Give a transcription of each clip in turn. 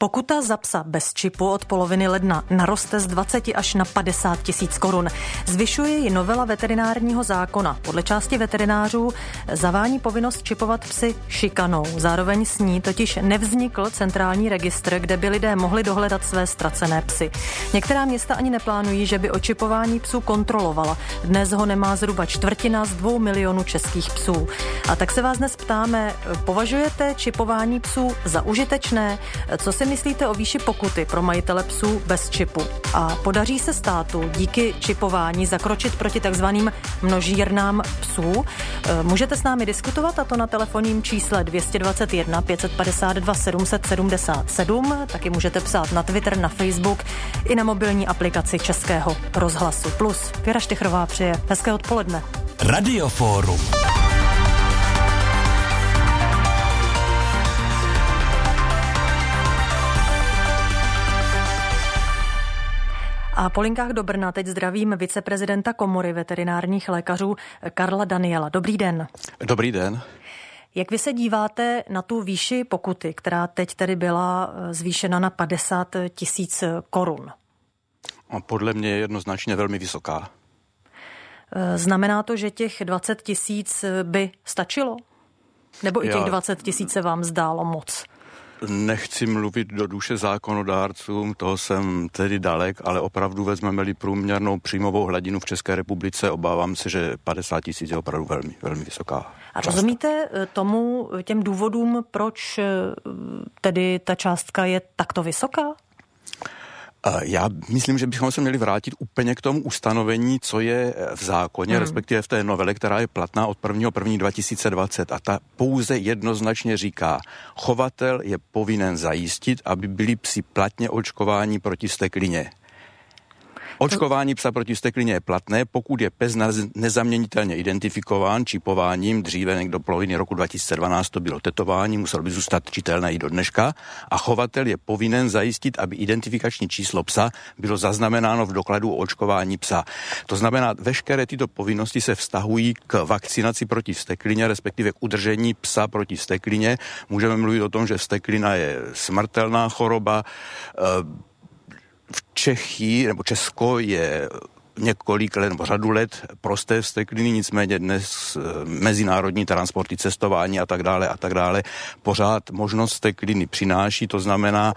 Pokuta za psa bez čipu od poloviny ledna naroste z 20 až na 50 tisíc korun. Zvyšuje ji novela veterinárního zákona. Podle části veterinářů zavání povinnost čipovat psy šikanou. Zároveň s ní totiž nevznikl centrální registr, kde by lidé mohli dohledat své ztracené psy. Některá města ani neplánují, že by očipování psů kontrolovala. Dnes ho nemá zhruba čtvrtina z dvou milionů českých psů. A tak se vás dnes ptáme, považujete čipování psů za užitečné? Co si myslíte o výši pokuty pro majitele psů bez čipu? A podaří se státu díky čipování zakročit proti takzvaným množírnám psů? E, můžete s námi diskutovat a to na telefonním čísle 221 552 777. Taky můžete psát na Twitter, na Facebook i na mobilní aplikaci Českého rozhlasu Plus. Věra Štychrová přeje hezké odpoledne. Radioforum. A po linkách do Brna teď zdravím viceprezidenta komory veterinárních lékařů Karla Daniela. Dobrý den. Dobrý den. Jak vy se díváte na tu výši pokuty, která teď tedy byla eh, zvýšena na 50 tisíc korun? Podle mě je jednoznačně velmi vysoká. Eh, znamená to, že těch 20 tisíc by stačilo? Nebo i těch Já... 20 tisíc se vám zdálo moc? Nechci mluvit do duše zákonodárcům, toho jsem tedy dalek, ale opravdu vezmeme-li průměrnou příjmovou hladinu v České republice, obávám se, že 50 tisíc je opravdu velmi, velmi vysoká. A rozumíte eh, tomu, těm důvodům, proč eh, tedy ta částka je takto vysoká? Já myslím, že bychom se měli vrátit úplně k tomu ustanovení, co je v zákoně, hmm. respektive v té novele, která je platná od 1.1.2020 2020. A ta pouze jednoznačně říká, chovatel je povinen zajistit, aby byli psi platně očkováni proti steklině. Očkování psa proti steklině je platné, pokud je pes nezaměnitelně identifikován čipováním, dříve někdo poloviny roku 2012 to bylo tetování, musel by zůstat čitelné i do dneška a chovatel je povinen zajistit, aby identifikační číslo psa bylo zaznamenáno v dokladu o očkování psa. To znamená, veškeré tyto povinnosti se vztahují k vakcinaci proti steklině, respektive k udržení psa proti steklině. Můžeme mluvit o tom, že steklina je smrtelná choroba, e, v Čechy, nebo Česko je několik let nebo řadu let prosté vstekliny, nicméně dnes eh, mezinárodní transporty, cestování a tak dále a tak dále pořád možnost stekliny přináší, to znamená,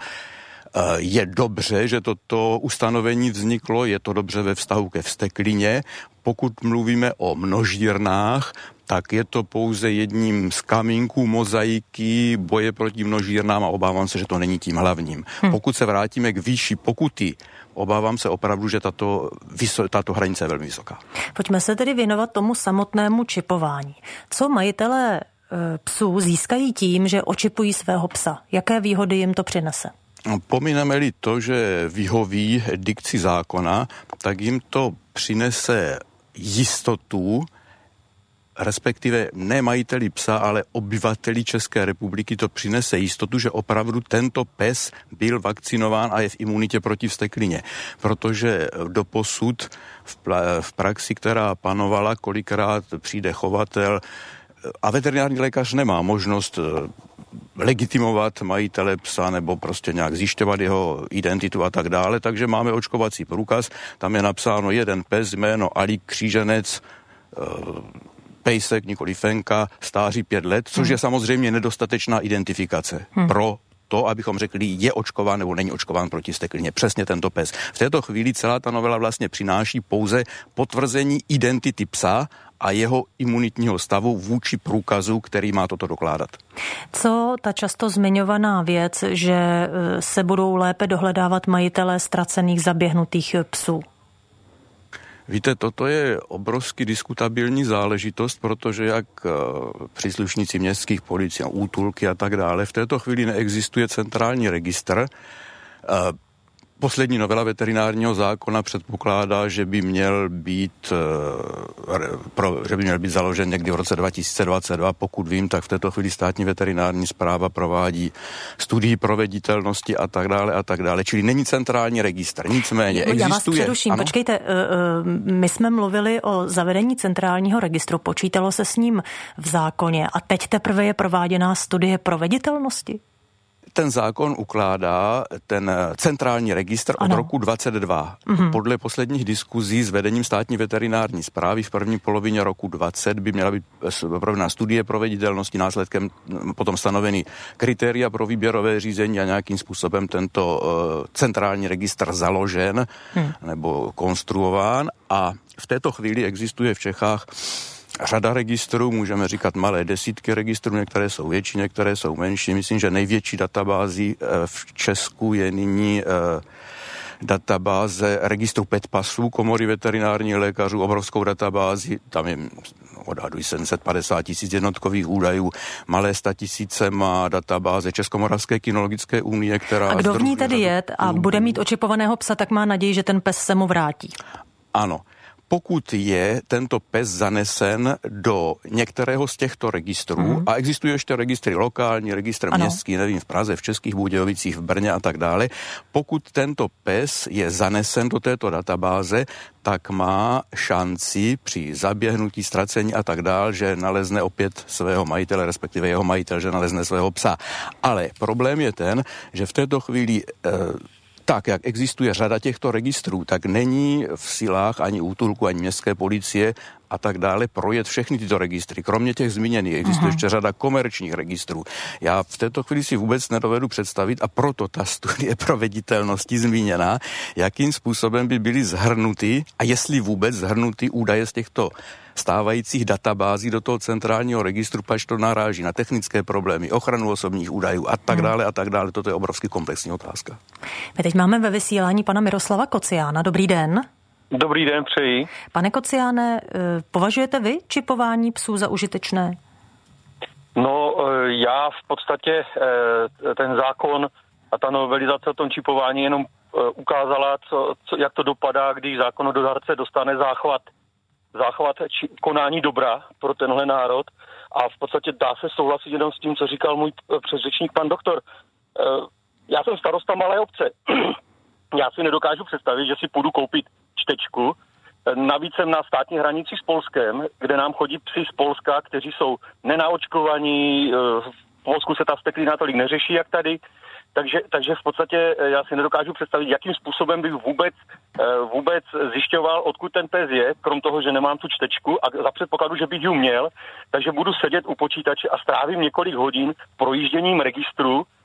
eh, je dobře, že toto ustanovení vzniklo, je to dobře ve vztahu ke vsteklině. Pokud mluvíme o množírnách, tak je to pouze jedním z kamínků mozaiky boje proti množírnám a obávám se, že to není tím hlavním. Hmm. Pokud se vrátíme k výši pokuty, obávám se opravdu, že tato, vyso, tato hranice je velmi vysoká. Pojďme se tedy věnovat tomu samotnému čipování. Co majitelé e, psů získají tím, že očipují svého psa? Jaké výhody jim to přinese? No, pomineme-li to, že vyhoví dikci zákona, tak jim to přinese jistotu, respektive ne majiteli psa, ale obyvateli České republiky to přinese jistotu, že opravdu tento pes byl vakcinován a je v imunitě proti vsteklině. Protože do posud v, v praxi, která panovala, kolikrát přijde chovatel a veterinární lékař nemá možnost eh, legitimovat majitele psa nebo prostě nějak zjišťovat jeho identitu a tak dále, takže máme očkovací průkaz, tam je napsáno jeden pes, jméno Ali Kříženec, eh, pejsek, nikoli fenka, stáří pět let, což hmm. je samozřejmě nedostatečná identifikace hmm. pro to, abychom řekli, je očkován nebo není očkován proti steklině. Přesně tento pes. V této chvíli celá ta novela vlastně přináší pouze potvrzení identity psa a jeho imunitního stavu vůči průkazu, který má toto dokládat. Co ta často zmiňovaná věc, že e, se budou lépe dohledávat majitelé ztracených zaběhnutých psů? Víte, toto je obrovsky diskutabilní záležitost, protože jak eh, příslušníci městských policí, útulky a tak dále, v této chvíli neexistuje centrální registr. Poslední novela veterinárního zákona předpokládá, že by měl být, eh, pro, že by měl být založen někdy v roce 2022. Pokud vím, tak v této chvíli státní veterinární zpráva provádí studii proveditelnosti a tak dále a tak dále. Čili není centrální registr. Nicméně Já existuje. Já vás přeruším. Ano? Počkejte, eh, eh, my jsme mluvili o zavedení centrálního registru. Počítalo se s ním v zákoně a teď teprve je prováděná studie proveditelnosti? Ten zákon ukládá ten centrální registr ano. od roku 22. Mm-hmm. Podle posledních diskuzí s vedením státní veterinární zprávy v první polovině roku 20 by měla být provedena studie proveditelnosti následkem potom stanovený kritéria pro výběrové řízení a nějakým způsobem tento uh, centrální registr založen hmm. nebo konstruován a v této chvíli existuje v Čechách řada registrů, můžeme říkat malé desítky registrů, některé jsou větší, některé jsou menší. Myslím, že největší databází eh, v Česku je nyní eh, databáze registru petpasů komory veterinárních lékařů, obrovskou databázi, tam je odhadují 750 tisíc jednotkových údajů, malé tisíce má databáze Českomoravské kinologické unie, která... A kdo v ní tedy je a bude mít očipovaného psa, tak má naději, že ten pes se mu vrátí. Ano pokud je tento pes zanesen do některého z těchto registrů, mm. a existují ještě registry lokální, registr ano. městský, nevím, v Praze, v Českých Budějovicích, v Brně a tak dále, pokud tento pes je zanesen do této databáze, tak má šanci při zaběhnutí, ztracení a tak dál, že nalezne opět svého majitele, respektive jeho majitel, že nalezne svého psa. Ale problém je ten, že v této chvíli e, tak, jak existuje řada těchto registrů, tak není v silách ani útulku, ani městské policie a tak dále projet všechny tyto registry. Kromě těch zmíněných existuje uh-huh. ještě řada komerčních registrů. Já v této chvíli si vůbec nedovedu představit a proto ta studie proveditelnosti zmíněná, jakým způsobem by byly zhrnuty a jestli vůbec zhrnuty údaje z těchto stávajících databází do toho centrálního registru, pač to naráží na technické problémy, ochranu osobních údajů a tak hmm. dále a tak dále. Toto je obrovský komplexní otázka. My teď máme ve vysílání pana Miroslava Kociána. Dobrý den. Dobrý den, přeji. Pane Kociáne, eh, považujete vy čipování psů za užitečné? No, eh, já v podstatě eh, ten zákon a ta novelizace o tom čipování jenom ukázala, co, co, jak to dopadá, když zákonodárce dostane záchvat záchvat či konání dobra pro tenhle národ a v podstatě dá se souhlasit jenom s tím, co říkal můj předřečník pan doktor. Já jsem starosta malé obce. Já si nedokážu představit, že si půjdu koupit čtečku. Navíc jsem na státní hranici s Polskem, kde nám chodí psi z Polska, kteří jsou nenaočkovaní, v Polsku se ta steklina tolik neřeší, jak tady. Takže, takže v podstatě eh, já si nedokážu představit, jakým způsobem bych vůbec, eh, vůbec zjišťoval, odkud ten pes je, krom toho, že nemám tu čtečku a za předpokladu, že bych ji měl, takže budu sedět u počítače a strávím několik hodin projížděním registru Eh,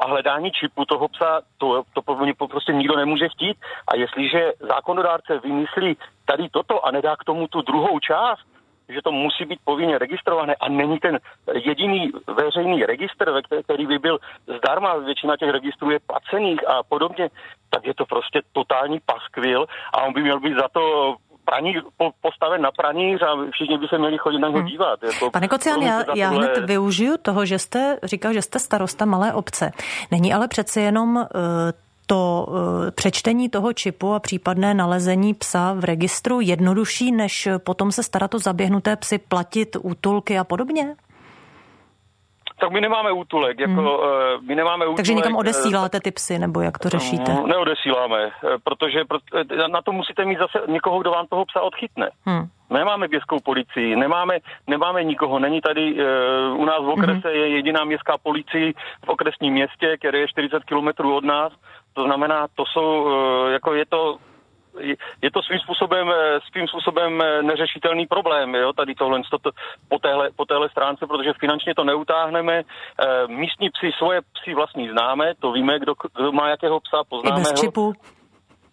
a hledání čipu toho psa, to, to prostě nikdo nemůže chtít. A jestliže zákonodárce vymyslí tady toto a nedá k tomu tu druhou část, že to musí být povinně registrované a není ten jediný veřejný registr, ve který, který by byl zdarma, většina těch registrů je placených a podobně, tak je to prostě totální paskvil a on by měl být za to praní, po, postaven na praníř a všichni by se měli chodit na něho hmm. dívat. Jako, Pane Kocián, já, já tohle... hned využiju toho, že jste říkal, že jste starosta malé obce. Není ale přece jenom uh, to uh, přečtení toho čipu a případné nalezení psa v registru jednodušší, než potom se starat o zaběhnuté psy, platit útulky a podobně? Tak my nemáme útulek. Jako, hmm. Eh, my nemáme útulek. Takže někam eh, odesíláte ty psy, nebo jak to řešíte? Neodesíláme, eh, protože na to musíte mít zase někoho, kdo vám toho psa odchytne. Hmm. Nemáme městskou policii, nemáme, nemáme nikoho. Není tady, uh, u nás v okrese hmm. je jediná městská policie v okresním městě, které je 40 kilometrů od nás. To znamená, to jsou, uh, jako je to je to svým způsobem, eh, svým způsobem eh, neřešitelný problém, jo, tady tohle to, po, téhle, po téhle stránce, protože finančně to neutáhneme. E, místní psi, svoje psy vlastní známe, to víme, kdo, kdo má jakého psa, poznáme I bez čipu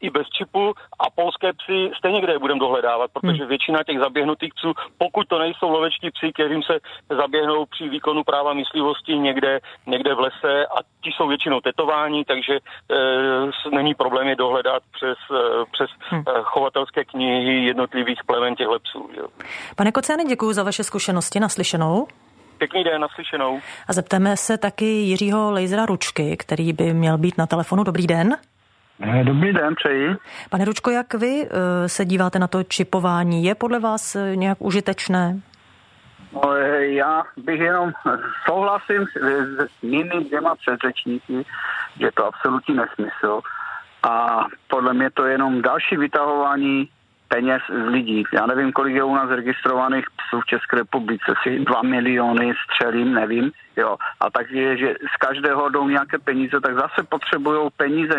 i bez čipu a polské psy stejně kde je budeme dohledávat, protože hmm. většina těch zaběhnutých psů, pokud to nejsou lovečtí psy, kterým se zaběhnou při výkonu práva myslivosti někde, někde v lese a ti jsou většinou tetování, takže e, není problém je dohledat přes, e, přes hmm. e, chovatelské knihy jednotlivých plemen těchto psů. Jo. Pane Kociane, děkuji za vaše zkušenosti naslyšenou. Pěkný den, naslyšenou. A zeptáme se taky Jiřího Lejzera Ručky, který by měl být na telefonu. Dobrý den. Eh, dobrý den, přeji. Pane Ručko, jak vy eh, se díváte na to čipování? Je podle vás eh, nějak užitečné? No, já bych jenom souhlasím s, s mými dvěma předřečníky, že je to absolutní nesmysl. A podle mě to je jenom další vytahování peněz z lidí. Já nevím, kolik je u nás registrovaných psů v České republice, si dva miliony střelím, nevím. Jo. A tak je, že z každého jdou nějaké peníze, tak zase potřebují peníze.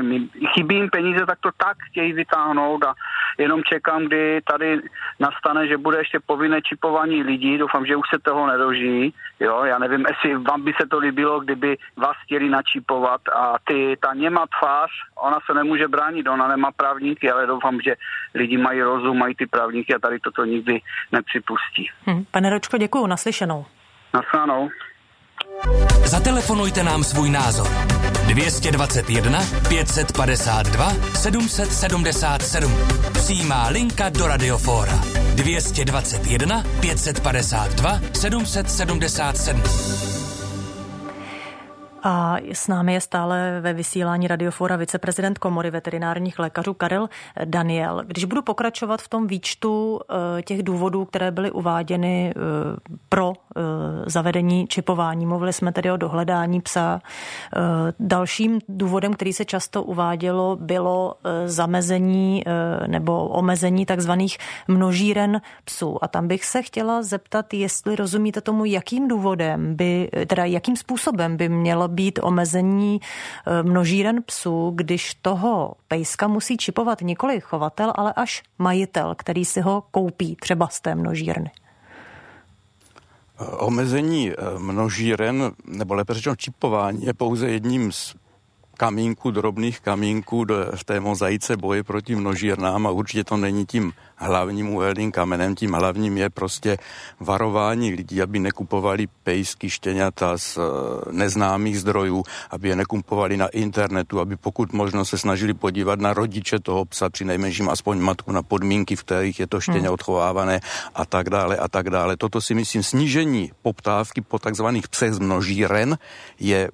Chybí jim peníze, tak to tak chtějí vytáhnout a jenom čekám, kdy tady nastane, že bude ještě povinné čipování lidí. Doufám, že už se toho nedožijí. Jo. Já nevím, jestli vám by se to líbilo, kdyby vás chtěli načipovat a ty, ta nemá tvář, ona se nemůže bránit, ona nemá právníky, ale doufám, že lidi mají rozum, mají ty právníky a tady toto nikdy nepřipustí. Hm. Pane Ročko, děkuji, naslyšenou. Naslyšenou. Zatelefonujte nám svůj názor. 221 552 777. Přijímá linka do Radiofóra. 221 552 777. A s námi je stále ve vysílání radiofora viceprezident komory veterinárních lékařů Karel Daniel. Když budu pokračovat v tom výčtu eh, těch důvodů, které byly uváděny eh, pro eh, zavedení čipování, mluvili jsme tedy o dohledání psa. Dalším důvodem, který se často uvádělo, bylo zamezení nebo omezení takzvaných množíren psů. A tam bych se chtěla zeptat, jestli rozumíte tomu, jakým důvodem by, teda jakým způsobem by mělo být omezení eh, množíren psů, když toho pejska musí čipovat nikoli chovatel, ale až majitel, který si ho koupí třeba z té množírny? Omezení eh, množíren, nebo lépe řečeno čipování, je pouze jedním z kamínku, drobných kamínků do, v té mozaice boje proti množírnám a určitě to není tím hlavním uhelným kamenem. Tím hlavním je prostě varování lidí, aby nekupovali pejsky, štěňata z e, neznámých zdrojů, aby je nekupovali na internetu, aby pokud možno se snažili podívat na rodiče toho psa, při nejmenším aspoň matku, na podmínky, v kterých je to štěně hmm. odchovávané a tak dále a tak dále. Toto si myslím, snížení poptávky po takzvaných psech z množíren je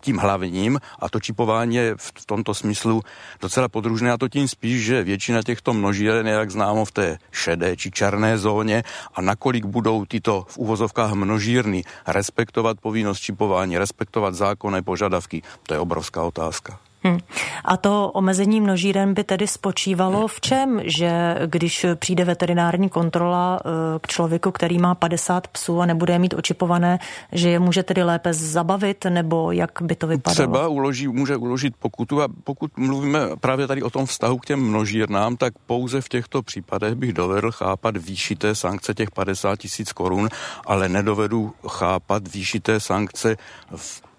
tím hlavním a to čipování je v tomto smyslu docela podružné a to tím spíš, že většina těchto množíren je, jak známo, v té šedé či černé zóně a nakolik budou tyto v uvozovkách množírny respektovat povinnost čipování, respektovat zákonné požadavky, to je obrovská otázka. Hmm. A to omezení množíren by tedy spočívalo v čem, že když přijde veterinární kontrola eh, k člověku, který má 50 psů a nebude mít očipované, že je může tedy lépe zabavit, nebo jak by to vypadalo? Třeba uloží, může uložit pokutu a pokud mluvíme právě tady o tom vztahu k těm množírnám, tak pouze v těchto případech bych dovedl chápat výšité sankce těch 50 tisíc korun, ale nedovedu chápat výšité sankce v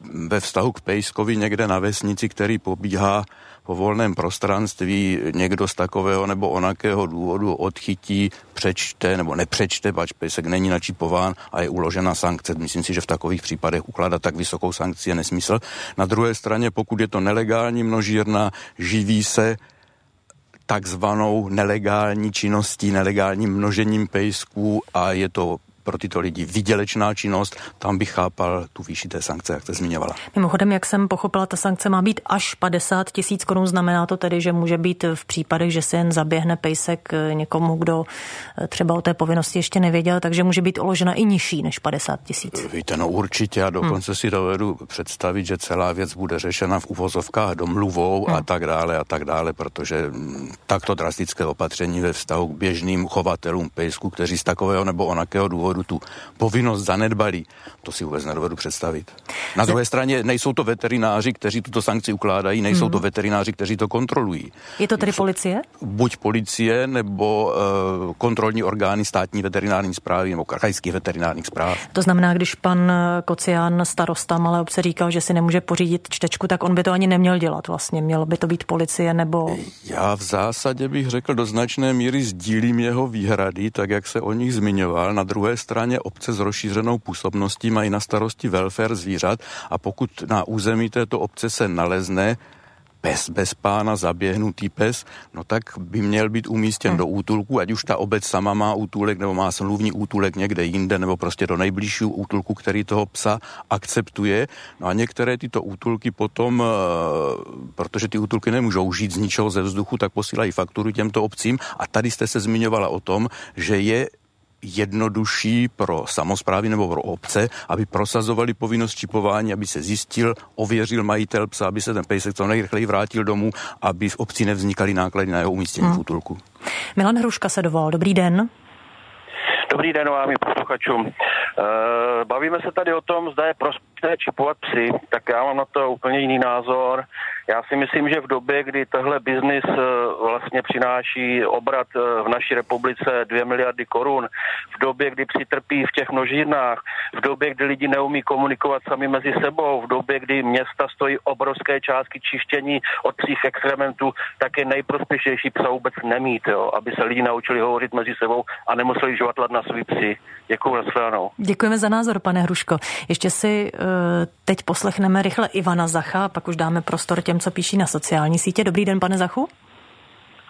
ve vztahu k Pejskovi někde na vesnici, který pobíhá po volném prostranství, někdo z takového nebo onakého důvodu odchytí, přečte nebo nepřečte, pač pejsek není načipován a je uložena sankce. Myslím si, že v takových případech ukládat tak vysokou sankci je nesmysl. Na druhé straně, pokud je to nelegální množírna, živí se takzvanou nelegální činností, nelegálním množením pejsků a je to pro tyto lidi vydělečná činnost, tam bych chápal tu výši té sankce, jak jste zmiňovala. Mimochodem, jak jsem pochopila, ta sankce má být až 50 tisíc korun. Znamená to tedy, že může být v případech, že se jen zaběhne pejsek někomu, kdo eh, třeba o té povinnosti ještě nevěděl, takže může být uložena i nižší než 50 tisíc. Víte, no určitě a dokonce hmm. si dovedu představit, že celá věc bude řešena v uvozovkách domluvou hmm. a tak dále a tak dále, protože mm, takto drastické opatření ve vztahu k běžným chovatelům pejsku, kteří z takového nebo onakého důvodu opravdu tu povinnost zanedbali, to si vůbec nedovedu představit. Na druhé straně nejsou to veterináři, kteří tuto sankci ukládají, nejsou hmm. to veterináři, kteří to kontrolují. Je to tedy policie? Buď policie, nebo uh, kontrolní orgány státní veterinární zprávy, nebo krajských veterinárních zpráv. To znamená, když pan Kocián, starosta malé obce, říkal, že si nemůže pořídit čtečku, tak on by to ani neměl dělat vlastně. Mělo by to být policie nebo... Já v zásadě bych řekl do značné míry sdílím jeho výhrady, tak jak se o nich zmiňoval. Na druhé straně obce s rozšířenou působností mají na starosti welfare zvířat a pokud na území této obce se nalezne pes bez pána, zaběhnutý pes, no tak by měl být umístěn hmm. do útulku, ať už ta obec sama má útulek, nebo má smluvní útulek někde jinde, nebo prostě do nejbližšího útulku, který toho psa akceptuje. No a některé tyto útulky potom, eh, protože ty útulky nemůžou žít z ničeho ze vzduchu, tak posílají fakturu těmto obcím. A tady jste se zmiňovala o tom, že je jednodušší pro samozprávy nebo pro obce, aby prosazovali povinnost čipování, aby se zjistil, ověřil majitel psa, aby se ten pejsek co nejrychleji vrátil domů, aby v obci nevznikaly náklady na jeho umístění hmm. v útulku. Milan Hruška se dovolal. Dobrý den. Dobrý den vám i posluchačům. E, bavíme se tady o tom, zda je prospěšné čipovat psy, tak já mám na to úplně jiný názor. Já si myslím, že v době, kdy tohle biznis eh, vlastně přináší obrat eh, v naší republice 2 miliardy korun, v době, kdy přitrpí v těch množírnách, v době, kdy lidi neumí komunikovat sami mezi sebou, v době, kdy města stojí obrovské částky čištění od psích exkrementů, tak je nejprospěšnější psa vůbec nemít, jo, aby se lidi naučili hovořit mezi sebou a nemuseli žvatlat na svý psy. Děkuji, nashledanou. Děkujeme za názor, pane Hruško. Ještě si uh, teď poslechneme rychle Ivana Zacha, pak už dáme prostor těm, co píší na sociální sítě. Dobrý den, pane Zachu.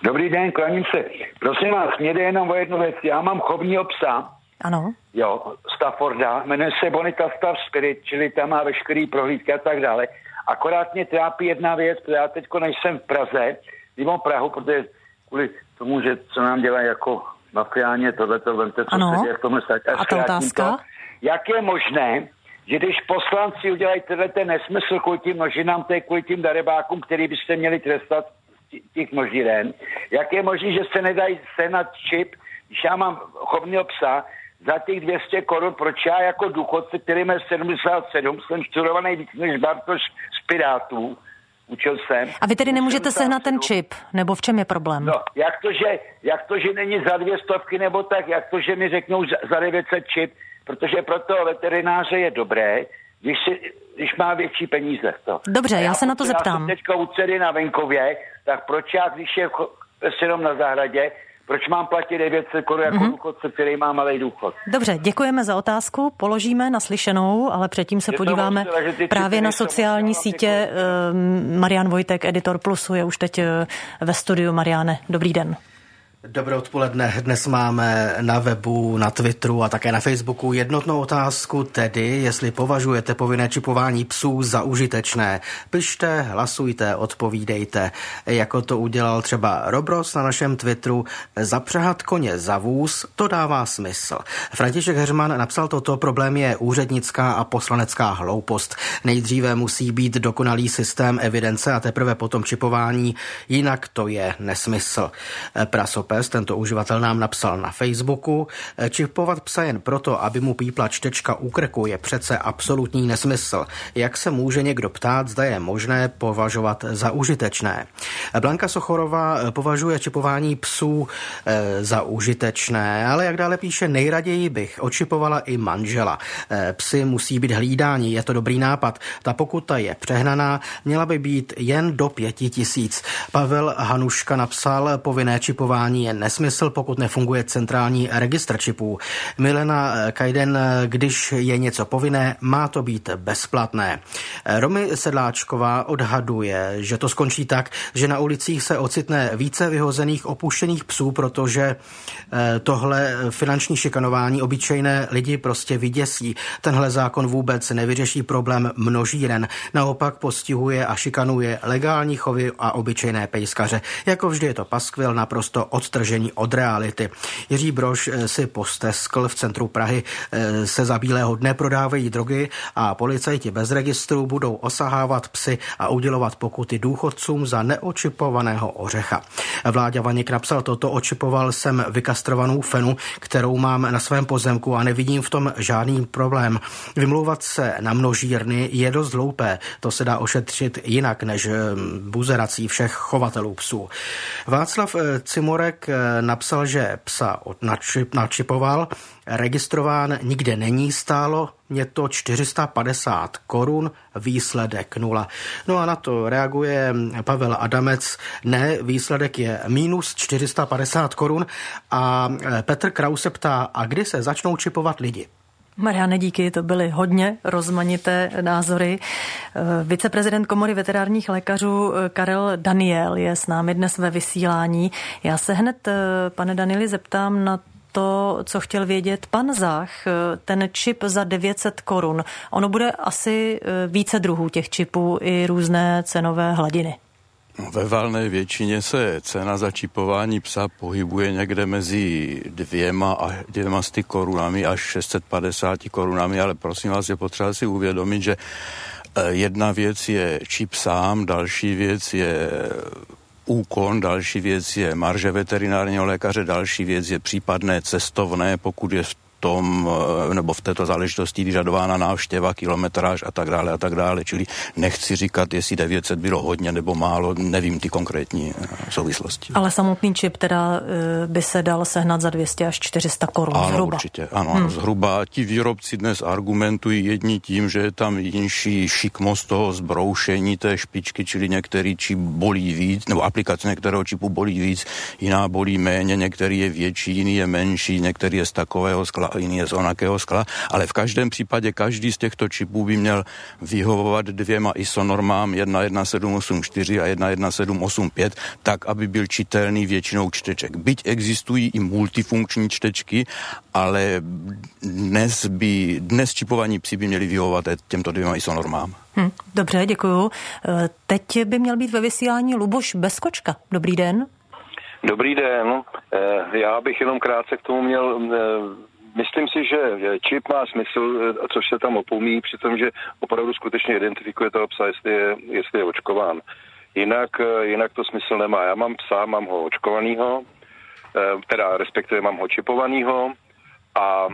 Dobrý den, klaním se. Prosím vás, mě jde jenom o jednu věc. Já mám chovního psa. Ano. Jo, Stafforda. Jmenuje se Bonita Staff Spirit, čili tam má veškerý prohlídky a tak dále. Akorát mě trápí jedna věc, protože já teď nejsem v Praze, mimo Prahu, protože kvůli tomu, že co nám dělají jako mafiáně, tohleto, vemte, co ano. se děje v tomhle státě. A ta otázka? To, jak je možné, když poslanci udělají tenhle ten nesmysl kvůli tím množinám, to je kvůli tím darebákům, který byste měli trestat těch množíren, jak je možné, že se nedají senat čip, když já mám chovního psa, za těch 200 korun, proč já jako důchodce, který má 77, jsem studovaný víc než Bartoš z Pirátů, učil jsem. A vy tedy nemůžete sehnat ten čip, nebo v čem je problém? No, jak to, že, jak to, že není za dvě stovky, nebo tak, jak to, že mi řeknou za, za 900 čip, protože pro toho veterináře je dobré, když, si, když má větší peníze. To. Dobře, já, já se na to zeptám. Teďka u dcery na venkově, tak proč já, když je jenom na zahradě, proč mám platit 900 korun jako mm-hmm. důchodce, který má malý důchod? Dobře, děkujeme za otázku, položíme naslyšenou, ale předtím se je podíváme možná, právě na sociální sítě. Marian Vojtek, editor Plusu, je už teď eh, ve studiu. Mariane, dobrý den. Dobré odpoledne. Dnes máme na webu, na Twitteru a také na Facebooku jednotnou otázku, tedy jestli považujete povinné čipování psů za užitečné. Pište, hlasujte, odpovídejte. Jako to udělal třeba Robros na našem Twitteru. Zapřehat koně za vůz, to dává smysl. František Heřman napsal toto, problém je úřednická a poslanecká hloupost. Nejdříve musí být dokonalý systém evidence a teprve potom čipování, jinak to je nesmysl. Praso López, tento uživatel nám napsal na Facebooku, eh, čipovat psa jen proto, aby mu pípla čtečka u krku je přece absolutní nesmysl. Jak se může někdo ptát, zda je možné považovat za užitečné? Blanka Sochorová eh, považuje čipování psů e, za užitečné, ale jak dále píše, nejraději bych očipovala i manžela. E, psy musí být hlídání, je to dobrý nápad. Ta pokuta je přehnaná, měla by být jen do pěti tisíc. Pavel Hanuška napsal povinné čipování je nesmysl, pokud nefunguje centrální registr čipů. Milena Kajden, když je něco povinné, má to být bezplatné. Romy Sedláčková odhaduje, že to skončí tak, že na ulicích se ocitne více vyhozených opuštěných psů, protože eh, tohle finanční šikanování obyčejné lidi prostě vyděsí. Tenhle zákon vůbec nevyřeší problém množíren, naopak postihuje a šikanuje legální chovy a obyčejné pejskaře. Jako vždy je to paskvil naprosto od odtržení od reality. Jiří Brož eh, si posteskl v centru Prahy eh, se za bílého dne prodávají drogy a policajti bez registru budou osahávat psy a udělovat pokuty důchodcům za neočipovaného ořecha. Vláďa Vaněk napsal toto, očipoval jsem vykastrovanou fenu, kterou mám na svém pozemku a nevidím v tom žádný problém. Vymlouvat se na množírny je dost hloupé, to se dá ošetřit jinak než eh, buzerací všech chovatelů psů. Václav Cimorek Čemek eh, napsal, že psa načip, načipoval, registrován nikde není, stálo mě to 450 korun, výsledek nula. No a na to reaguje Pavel Adamec, ne, výsledek je minus 450 korun a eh, Petr Kraus se ptá, a kdy se začnou čipovat lidi? Mariane, díky, to byly hodně rozmanité názory. Eh, viceprezident komory veterárních lékařů eh, Karel Daniel je s námi dnes ve vysílání. Já se hned, eh, pane Danieli, zeptám na to, co chtěl vědět pan Zach, ten čip za 900 korun. Ono bude asi více druhů těch čipů i různé cenové hladiny. Ve valné většině se cena za čipování psa pohybuje někde mezi dvěma a dvěma korunami až 650 korunami, ale prosím vás, je potřeba si uvědomit, že eh, jedna věc je čip sám, další věc je úkon, další věc je marže veterinárního lékaře, další věc je případné cestovné, pokud je v tom, eh, nebo v této záležitosti vyžadována návštěva, kilometráž a tak dále a tak dále. Čili nechci říkat, jestli 900 bylo hodně nebo málo, nevím ty konkrétní eh, souvislosti. Ale samotný čip teda eh, by se dal sehnat za 200 až 400 korun ano, zhruba. určitě, ano, hmm. zhruba. Ti výrobci dnes argumentují jedni tím, že je tam jinší šikmost toho zbroušení té špičky, čili některý čip bolí víc, nebo aplikace některého čipu bolí víc, jiná bolí méně, některý je větší, jiný je menší, některý je z takového skla a jiný je z onakého skla, ale v každém případě každý z těchto čipů by měl vyhovovat dvěma ISO normám 11784 a 11785, tak, aby byl čitelný většinou čteček. Byť existují i multifunkční čtečky, ale dnes by, dnes čipovaní psi by měli vyhovovat těmto dvěma ISO normám. Hm, dobře, děkuju. E, teď by měl být ve vysílání Luboš Bezkočka. Dobrý den. Dobrý den. E, já bych jenom krátce k tomu měl e, Myslím si, že čip má smysl, eh, což se tam opomíjí, při tom, že opravdu skutečně identifikuje toho psa, jestli je, jestli je očkován. Jinak, eh, jinak to smysl nemá. Já mám psa, mám ho očkovanýho, eh, teda respektive mám ho čipovanýho a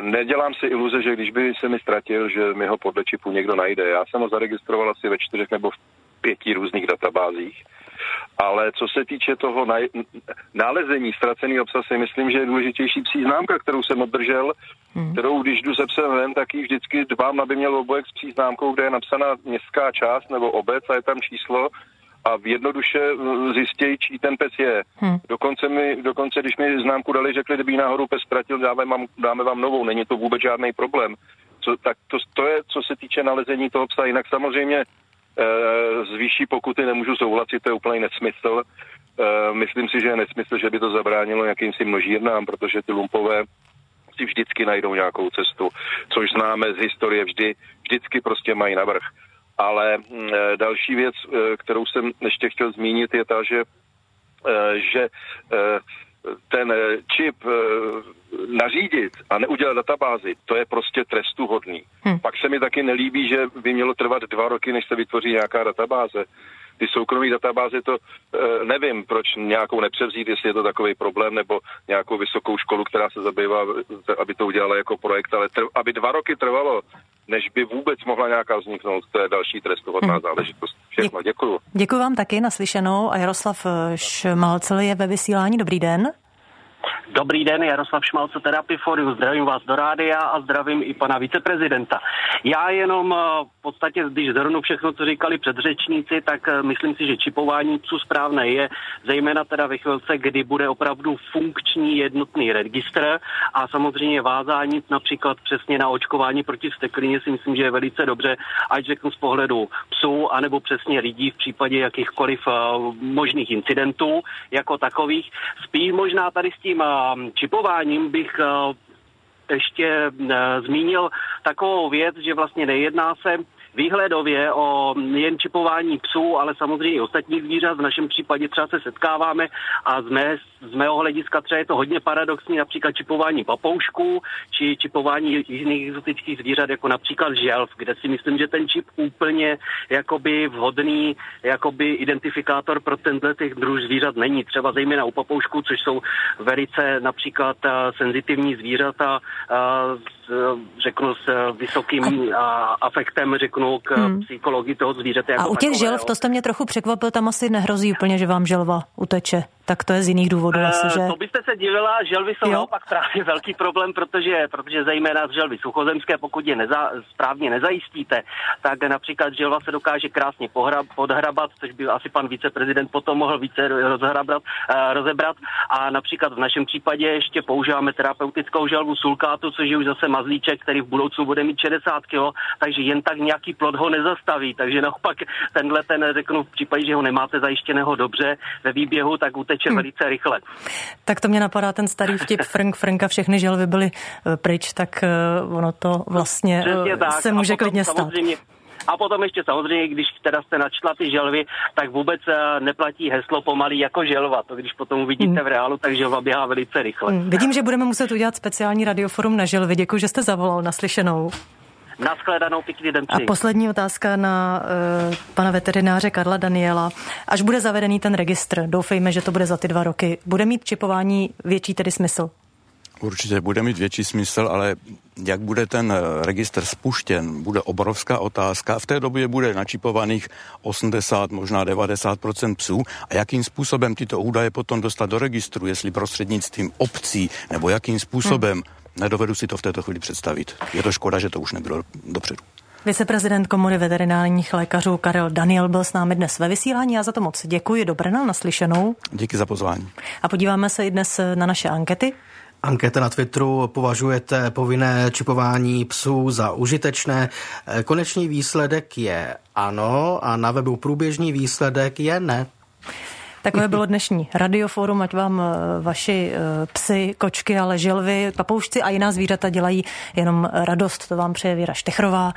nedělám si iluze, že když by se mi ztratil, že mi ho podle čipu někdo najde. Já jsem ho zaregistroval asi ve čtyřech nebo v pěti různých databázích ale co se týče toho nálezení ztracený obsah, si myslím, že je důležitější psí známka, kterou jsem obdržel, hmm. kterou když jdu se psem ven, tak ji vždycky dbám, aby měl obojek s psí známkou, kde je napsána městská část nebo obec a je tam číslo a jednoduše eh, zjistějí, čí ten pes je. Hmm. Dokonce, mi, dokonce, když mi známku dali, řekli, kdyby náhodou pes ztratil, dáme vám, dáme vám novou, není to vůbec žádný problém. Co, tak to, to je, co se týče nalezení toho psa. Jinak samozřejmě Eh, z výšší pokuty nemůžu souhlasit, to je úplný nesmysl. Eh, myslím si, že je nesmysl, že by to zabránilo jakýmsi množírnám, protože ty lumpové si vždycky najdou nějakou cestu, což známe z historie vždy, vždycky prostě mají navrh. Ale mm, eh, další věc, kterou jsem ještě chtěl zmínit, je ta, že, že ten čip nařídit a neudělat databázi, to je prostě trestuhodný. Hmm. Pak se mi taky nelíbí, že by mělo trvat dva roky, než se vytvoří nějaká databáze. Ty soukromé databáze to e, nevím, proč nějakou nepřevzít, jestli je to takový problém, nebo nějakou vysokou školu, která se zabývá, aby to udělala jako projekt, ale trv, aby dva roky trvalo, než by vůbec mohla nějaká vzniknout, to je další trestuhodná hmm. záležitost. Všechno, děkuju. Děkuji vám taky, naslyšenou a Jaroslav Šmalcel je ve vysílání. Dobrý den. Dobrý den, Jaroslav Šmalce, Therapy for Zdravím vás do rádia a zdravím i pana viceprezidenta. Já jenom eh, podstatě, když zhrnu všechno, co říkali předřečníci, tak eh, myslím si, že čipování psů správné je, zejména teda ve chvilce, kdy bude opravdu funkční jednotný registr a samozřejmě vázání například přesně na očkování proti steklině si myslím, že je velice dobře, ať řeknu z pohledu psů, anebo přesně lidí v případě jakýchkoliv uh, možných incidentů jako takových. Spíš možná tady s tím uh, čipováním bych ještě zmínil takovou věc, že vlastně nejedná se výhledově o jen čipování psů, ale samozřejmě i ostatních zvířat. V našem případě třeba se setkáváme a z, mé, z mého hlediska třeba je to hodně paradoxní, například čipování papoušků či čipování jiných exotických zvířat, jako například želv, kde si myslím, že ten čip úplně jakoby vhodný jakoby identifikátor pro tenhle těch druh zvířat není. Třeba zejména u papoušků, což jsou velice například uh, senzitivní zvířata s, řeknu s vysokým uh, afektem, řeknu k hmm. psychologii toho zvířete. Jako a u těch takového. želv, to jste mě trochu překvapil, tam asi nehrozí úplně, že vám želva uteče tak to je z jiných důvodů asi, že? To byste se divila, želvy jsou jo? naopak právě velký problém, protože, protože zejména z želvy suchozemské, pokud je neza, správně nezajistíte, tak například želva se dokáže krásně pohrab, podhrabat, což by asi pan viceprezident potom mohl více rozhrabrat, uh, rozebrat. A například v našem případě ještě používáme terapeutickou želvu sulkátu, což je už zase mazlíček, který v budoucnu bude mít 60 kg, takže jen tak nějaký plod ho nezastaví. Takže naopak tenhle ten, řeknu, v případě, že ho nemáte zajištěného dobře ve výběhu, tak u teče hmm. velice rychle. Tak to mě napadá ten starý vtip Frank Franka, všechny želvy byly eh, pryč, tak eh, ono to vlastně eh, tak. se může klidně stát. A potom ještě samozřejmě, když teda jste načla ty želvy, tak vůbec neplatí heslo pomalý jako želva. To když potom uvidíte hmm. v reálu, tak želva běhá velice rychle. Hmm. Vidím, že budeme muset udělat speciální radioforum na želvy. Děkuji, že jste zavolal naslyšenou. Naschledanou, pěkný den. A poslední otázka na uh, pana veterináře Karla Daniela. Až bude zavedený ten registr, doufejme, že to bude za ty dva roky, bude mít čipování větší tedy smysl? Určitě bude mít větší smysl, ale jak bude ten eh, registr spuštěn, bude obrovská otázka. V té době bude načipovaných 80, možná 90% psů. A jakým způsobem tyto údaje potom dostat do registru, jestli prostřednictvím obcí, nebo jakým způsobem, hmm. Nedovedu si to v této chvíli představit. Je to škoda, že to už nebylo dopředu. Viceprezident Komory veterinárních lékařů Karel Daniel byl s námi dnes ve vysílání. Já za to moc děkuji. Do Brna naslyšenou. Díky za pozvání. A podíváme se i dnes na naše ankety. Anketa na Twitteru považujete povinné čipování psů za užitečné. Konečný výsledek je ano a na webu průběžný výsledek je ne. Takové bylo dnešní radioforum, ať vám eh, vaši eh, psy, kočky, ale želvy, papoušci a jiná zvířata dělají jenom radost. To vám přeje Věra Štechrová.